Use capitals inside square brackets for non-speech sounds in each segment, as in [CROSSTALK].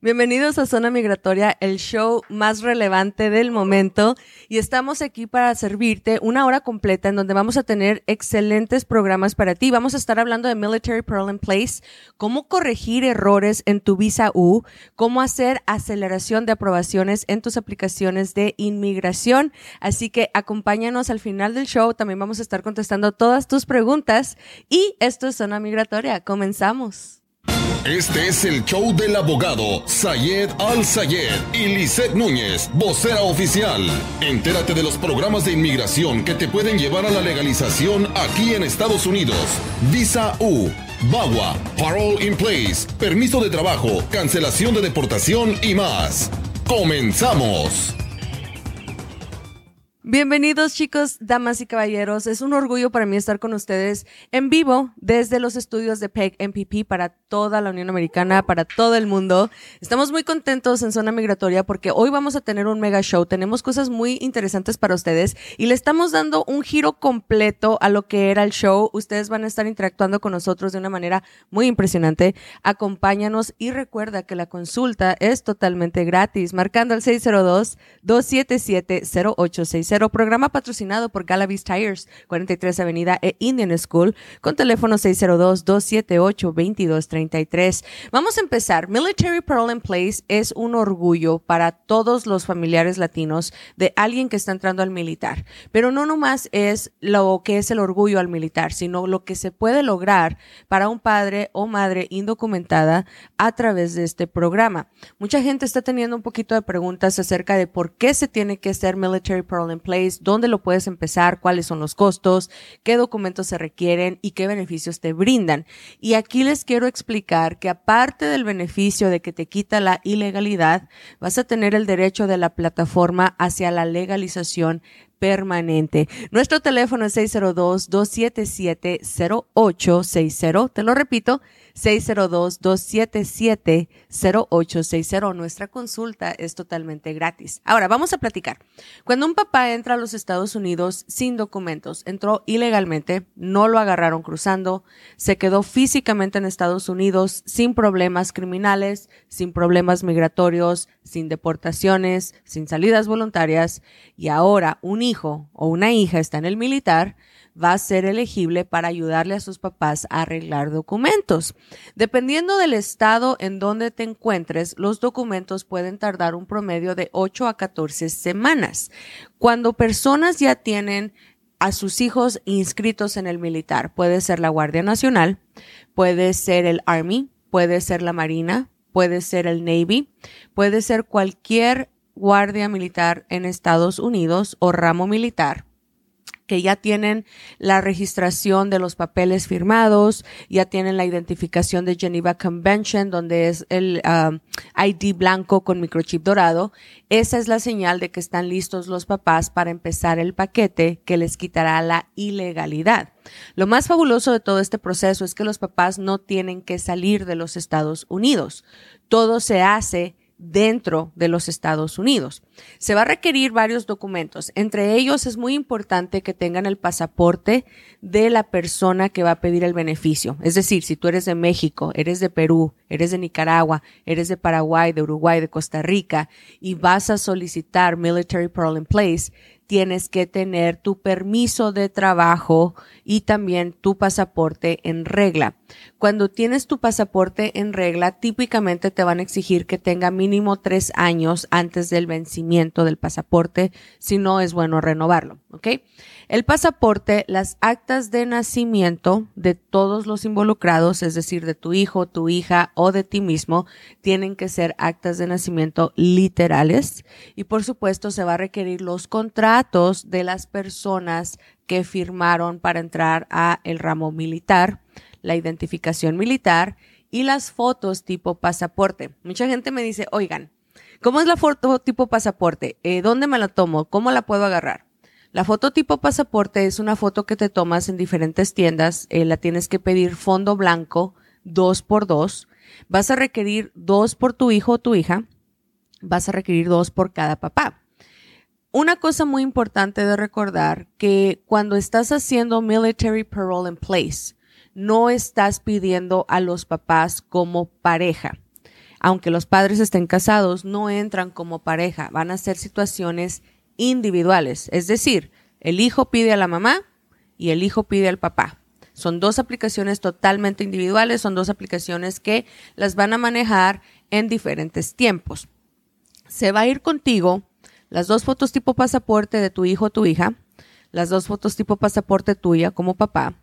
Bienvenidos a Zona Migratoria, el show más relevante del momento. Y estamos aquí para servirte una hora completa en donde vamos a tener excelentes programas para ti. Vamos a estar hablando de Military Pearl in Place, cómo corregir errores en tu visa U, cómo hacer aceleración de aprobaciones en tus aplicaciones de inmigración. Así que acompáñanos al final del show. También vamos a estar contestando todas tus preguntas. Y esto es Zona Migratoria. Comenzamos. Este es el show del abogado Sayed Al-Sayed y Lisette Núñez, vocera oficial. Entérate de los programas de inmigración que te pueden llevar a la legalización aquí en Estados Unidos. Visa U, VAWA, Parole in Place, permiso de trabajo, cancelación de deportación y más. ¡Comenzamos! Bienvenidos chicos, damas y caballeros. Es un orgullo para mí estar con ustedes en vivo desde los estudios de PEG MPP para toda la Unión Americana, para todo el mundo. Estamos muy contentos en Zona Migratoria porque hoy vamos a tener un mega show. Tenemos cosas muy interesantes para ustedes y le estamos dando un giro completo a lo que era el show. Ustedes van a estar interactuando con nosotros de una manera muy impresionante. Acompáñanos y recuerda que la consulta es totalmente gratis, marcando al 602 277 0860 programa patrocinado por Galavis Tires, 43 Avenida e Indian School, con teléfono 602-278-2233. Vamos a empezar. Military Pearl in Place es un orgullo para todos los familiares latinos de alguien que está entrando al militar. Pero no nomás es lo que es el orgullo al militar, sino lo que se puede lograr para un padre o madre indocumentada a través de este programa. Mucha gente está teniendo un poquito de preguntas acerca de por qué se tiene que hacer Military Pearl in Place, dónde lo puedes empezar, cuáles son los costos, qué documentos se requieren y qué beneficios te brindan. Y aquí les quiero explicar que aparte del beneficio de que te quita la ilegalidad, vas a tener el derecho de la plataforma hacia la legalización permanente. Nuestro teléfono es 602-277-0860. Te lo repito, 602-277-0860. Nuestra consulta es totalmente gratis. Ahora, vamos a platicar. Cuando un papá entra a los Estados Unidos sin documentos, entró ilegalmente, no lo agarraron cruzando, se quedó físicamente en Estados Unidos sin problemas criminales, sin problemas migratorios, sin deportaciones, sin salidas voluntarias, y ahora un hijo o una hija está en el militar, va a ser elegible para ayudarle a sus papás a arreglar documentos. Dependiendo del estado en donde te encuentres, los documentos pueden tardar un promedio de 8 a 14 semanas. Cuando personas ya tienen a sus hijos inscritos en el militar, puede ser la Guardia Nacional, puede ser el Army, puede ser la Marina, puede ser el Navy, puede ser cualquier guardia militar en Estados Unidos o ramo militar que ya tienen la registración de los papeles firmados, ya tienen la identificación de Geneva Convention, donde es el um, ID blanco con microchip dorado. Esa es la señal de que están listos los papás para empezar el paquete que les quitará la ilegalidad. Lo más fabuloso de todo este proceso es que los papás no tienen que salir de los Estados Unidos. Todo se hace dentro de los Estados Unidos. Se va a requerir varios documentos. Entre ellos es muy importante que tengan el pasaporte de la persona que va a pedir el beneficio. Es decir, si tú eres de México, eres de Perú, eres de Nicaragua, eres de Paraguay, de Uruguay, de Costa Rica y vas a solicitar Military Pearl in Place, tienes que tener tu permiso de trabajo y también tu pasaporte en regla. Cuando tienes tu pasaporte en regla, típicamente te van a exigir que tenga mínimo tres años antes del vencimiento del pasaporte, si no es bueno renovarlo, ¿ok? El pasaporte, las actas de nacimiento de todos los involucrados, es decir, de tu hijo, tu hija o de ti mismo, tienen que ser actas de nacimiento literales y por supuesto se va a requerir los contratos de las personas que firmaron para entrar a el ramo militar, la identificación militar y las fotos tipo pasaporte. Mucha gente me dice, oigan, ¿cómo es la foto tipo pasaporte? Eh, ¿Dónde me la tomo? ¿Cómo la puedo agarrar? La foto tipo pasaporte es una foto que te tomas en diferentes tiendas. Eh, la tienes que pedir fondo blanco, dos por dos. Vas a requerir dos por tu hijo o tu hija. Vas a requerir dos por cada papá. Una cosa muy importante de recordar que cuando estás haciendo military parole in place, no estás pidiendo a los papás como pareja. aunque los padres estén casados, no entran como pareja, van a ser situaciones individuales. Es decir, el hijo pide a la mamá y el hijo pide al papá. Son dos aplicaciones totalmente individuales, son dos aplicaciones que las van a manejar en diferentes tiempos. Se va a ir contigo las dos fotos tipo pasaporte de tu hijo o tu hija, las dos fotos tipo pasaporte tuya como papá,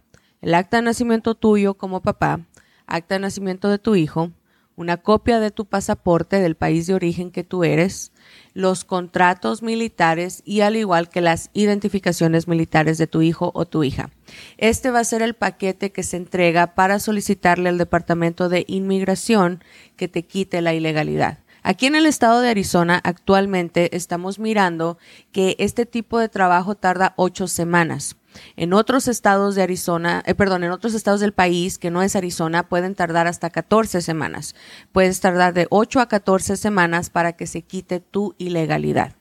el acta de nacimiento tuyo como papá, acta de nacimiento de tu hijo, una copia de tu pasaporte del país de origen que tú eres, los contratos militares y al igual que las identificaciones militares de tu hijo o tu hija. Este va a ser el paquete que se entrega para solicitarle al Departamento de Inmigración que te quite la ilegalidad. Aquí en el estado de Arizona actualmente estamos mirando que este tipo de trabajo tarda ocho semanas. En otros estados de Arizona, eh, perdón, en otros estados del país que no es Arizona, pueden tardar hasta 14 semanas. Puedes tardar de 8 a 14 semanas para que se quite tu ilegalidad.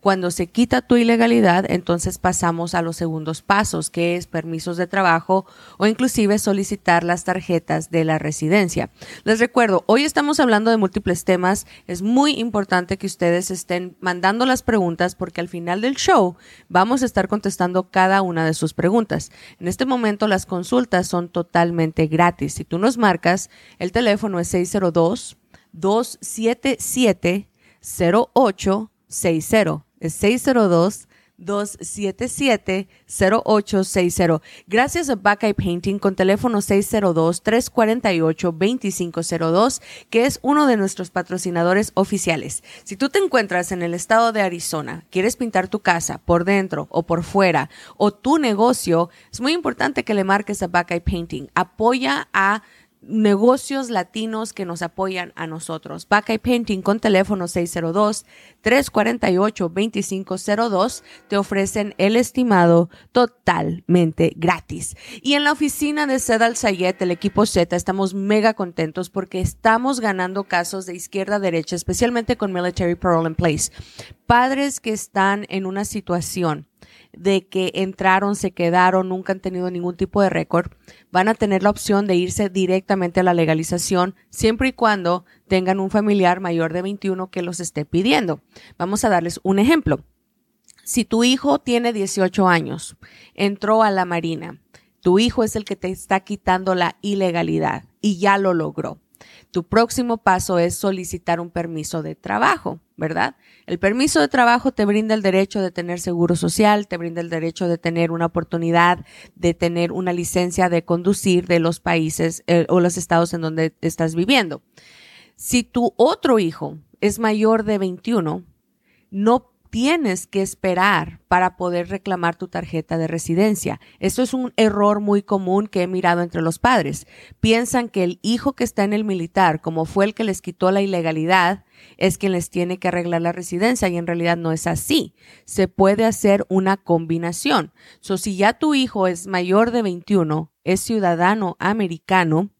Cuando se quita tu ilegalidad, entonces pasamos a los segundos pasos, que es permisos de trabajo o inclusive solicitar las tarjetas de la residencia. Les recuerdo, hoy estamos hablando de múltiples temas. Es muy importante que ustedes estén mandando las preguntas porque al final del show vamos a estar contestando cada una de sus preguntas. En este momento las consultas son totalmente gratis. Si tú nos marcas, el teléfono es 602 277 0860 es 602 277-0860. Gracias a Buckeye Painting con teléfono 602-348-2502, que es uno de nuestros patrocinadores oficiales. Si tú te encuentras en el estado de Arizona, quieres pintar tu casa por dentro o por fuera, o tu negocio, es muy importante que le marques a Buckeye Painting. Apoya a negocios latinos que nos apoyan a nosotros. Buckeye Painting con teléfono 602-348-2502 te ofrecen el estimado totalmente gratis. Y en la oficina de Sedal Sayet, el equipo Z, estamos mega contentos porque estamos ganando casos de izquierda a derecha, especialmente con Military Parole in Place. Padres que están en una situación de que entraron, se quedaron, nunca han tenido ningún tipo de récord, van a tener la opción de irse directamente a la legalización siempre y cuando tengan un familiar mayor de 21 que los esté pidiendo. Vamos a darles un ejemplo. Si tu hijo tiene 18 años, entró a la Marina, tu hijo es el que te está quitando la ilegalidad y ya lo logró. Tu próximo paso es solicitar un permiso de trabajo. ¿Verdad? El permiso de trabajo te brinda el derecho de tener seguro social, te brinda el derecho de tener una oportunidad de tener una licencia de conducir de los países eh, o los estados en donde estás viviendo. Si tu otro hijo es mayor de 21, no tienes que esperar para poder reclamar tu tarjeta de residencia. Eso es un error muy común que he mirado entre los padres. Piensan que el hijo que está en el militar, como fue el que les quitó la ilegalidad, es quien les tiene que arreglar la residencia y en realidad no es así. Se puede hacer una combinación. So, si ya tu hijo es mayor de 21, es ciudadano americano,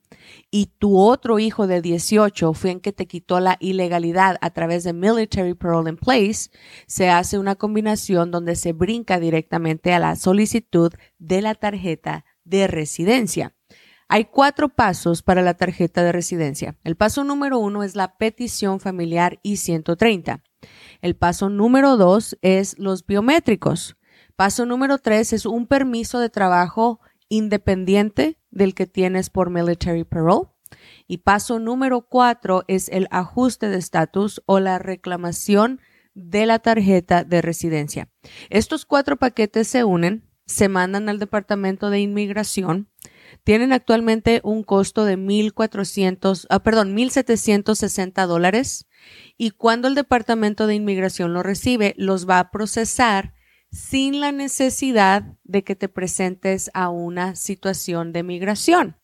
y tu otro hijo de 18 fue en que te quitó la ilegalidad a través de Military Parole in Place, se hace una combinación donde se brinca directamente a la solicitud de la tarjeta de residencia. Hay cuatro pasos para la tarjeta de residencia. El paso número uno es la petición familiar I-130. El paso número dos es los biométricos. Paso número tres es un permiso de trabajo independiente del que tienes por military parole. Y paso número cuatro es el ajuste de estatus o la reclamación de la tarjeta de residencia. Estos cuatro paquetes se unen, se mandan al Departamento de Inmigración, tienen actualmente un costo de 1.400, ah, perdón, 1.760 dólares y cuando el Departamento de Inmigración lo recibe, los va a procesar sin la necesidad de que te presentes a una situación de migración.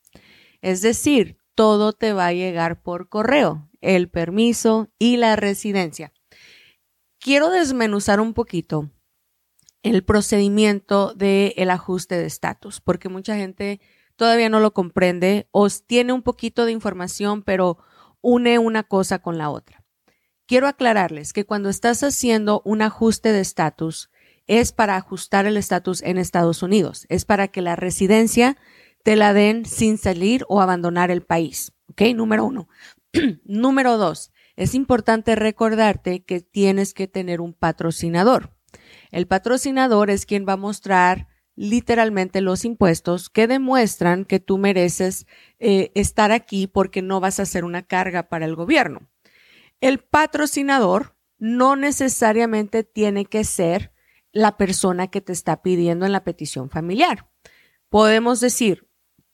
Es decir, todo te va a llegar por correo, el permiso y la residencia. Quiero desmenuzar un poquito el procedimiento del el ajuste de estatus, porque mucha gente todavía no lo comprende o tiene un poquito de información, pero une una cosa con la otra. Quiero aclararles que cuando estás haciendo un ajuste de estatus, es para ajustar el estatus en Estados Unidos. Es para que la residencia te la den sin salir o abandonar el país. ¿Ok? Número uno. [CLEARS THROAT] Número dos, es importante recordarte que tienes que tener un patrocinador. El patrocinador es quien va a mostrar literalmente los impuestos que demuestran que tú mereces eh, estar aquí porque no vas a ser una carga para el gobierno. El patrocinador no necesariamente tiene que ser la persona que te está pidiendo en la petición familiar. Podemos decir,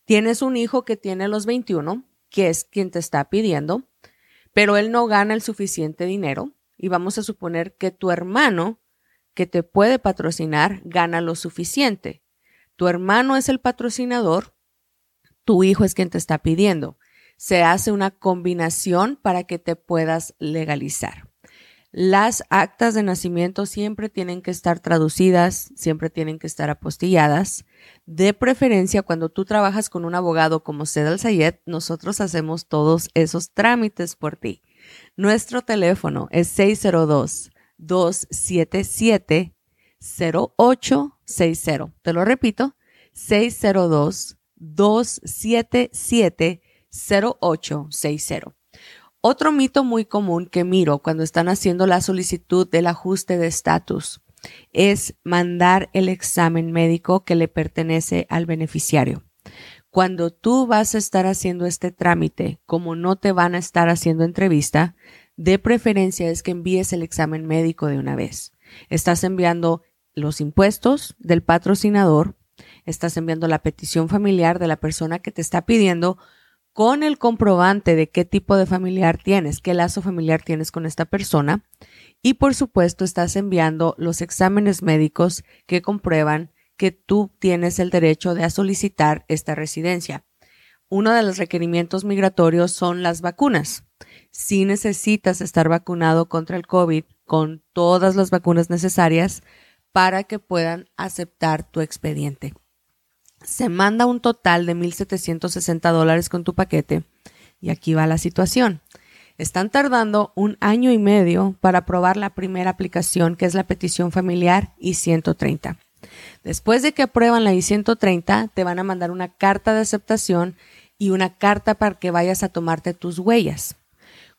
tienes un hijo que tiene los 21, que es quien te está pidiendo, pero él no gana el suficiente dinero y vamos a suponer que tu hermano que te puede patrocinar gana lo suficiente. Tu hermano es el patrocinador, tu hijo es quien te está pidiendo. Se hace una combinación para que te puedas legalizar. Las actas de nacimiento siempre tienen que estar traducidas, siempre tienen que estar apostilladas. De preferencia, cuando tú trabajas con un abogado como Sedal Sayed, nosotros hacemos todos esos trámites por ti. Nuestro teléfono es 602-277-0860. Te lo repito, 602-277-0860. Otro mito muy común que miro cuando están haciendo la solicitud del ajuste de estatus es mandar el examen médico que le pertenece al beneficiario. Cuando tú vas a estar haciendo este trámite, como no te van a estar haciendo entrevista, de preferencia es que envíes el examen médico de una vez. Estás enviando los impuestos del patrocinador, estás enviando la petición familiar de la persona que te está pidiendo con el comprobante de qué tipo de familiar tienes, qué lazo familiar tienes con esta persona. Y por supuesto estás enviando los exámenes médicos que comprueban que tú tienes el derecho de solicitar esta residencia. Uno de los requerimientos migratorios son las vacunas. Si necesitas estar vacunado contra el COVID con todas las vacunas necesarias para que puedan aceptar tu expediente se manda un total de 1.760 dólares con tu paquete. Y aquí va la situación. Están tardando un año y medio para aprobar la primera aplicación, que es la petición familiar I-130. Después de que aprueban la I-130, te van a mandar una carta de aceptación y una carta para que vayas a tomarte tus huellas.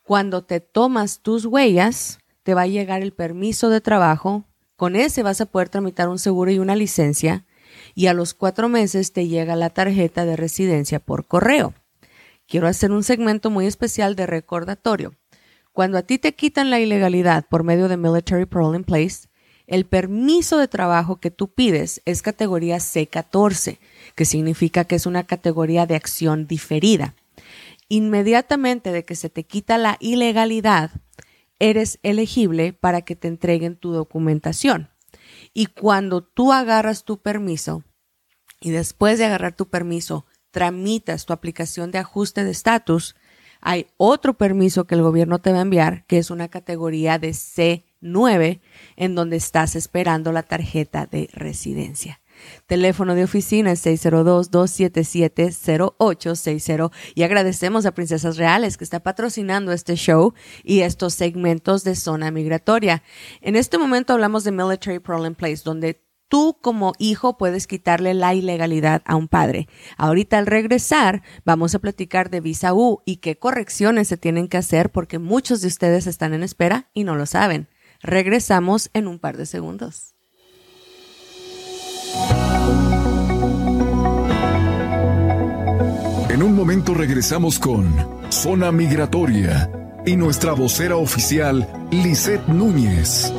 Cuando te tomas tus huellas, te va a llegar el permiso de trabajo. Con ese vas a poder tramitar un seguro y una licencia y a los cuatro meses te llega la tarjeta de residencia por correo. Quiero hacer un segmento muy especial de recordatorio. Cuando a ti te quitan la ilegalidad por medio de Military Parole in Place, el permiso de trabajo que tú pides es categoría C14, que significa que es una categoría de acción diferida. Inmediatamente de que se te quita la ilegalidad, eres elegible para que te entreguen tu documentación. Y cuando tú agarras tu permiso y después de agarrar tu permiso, tramitas tu aplicación de ajuste de estatus, hay otro permiso que el gobierno te va a enviar, que es una categoría de C9, en donde estás esperando la tarjeta de residencia. Teléfono de oficina es 602-277-0860 y agradecemos a Princesas Reales que está patrocinando este show y estos segmentos de zona migratoria. En este momento hablamos de Military Problem Place, donde tú como hijo puedes quitarle la ilegalidad a un padre. Ahorita al regresar vamos a platicar de visa U y qué correcciones se tienen que hacer porque muchos de ustedes están en espera y no lo saben. Regresamos en un par de segundos. En un momento regresamos con Zona Migratoria y nuestra vocera oficial, Lisette Núñez.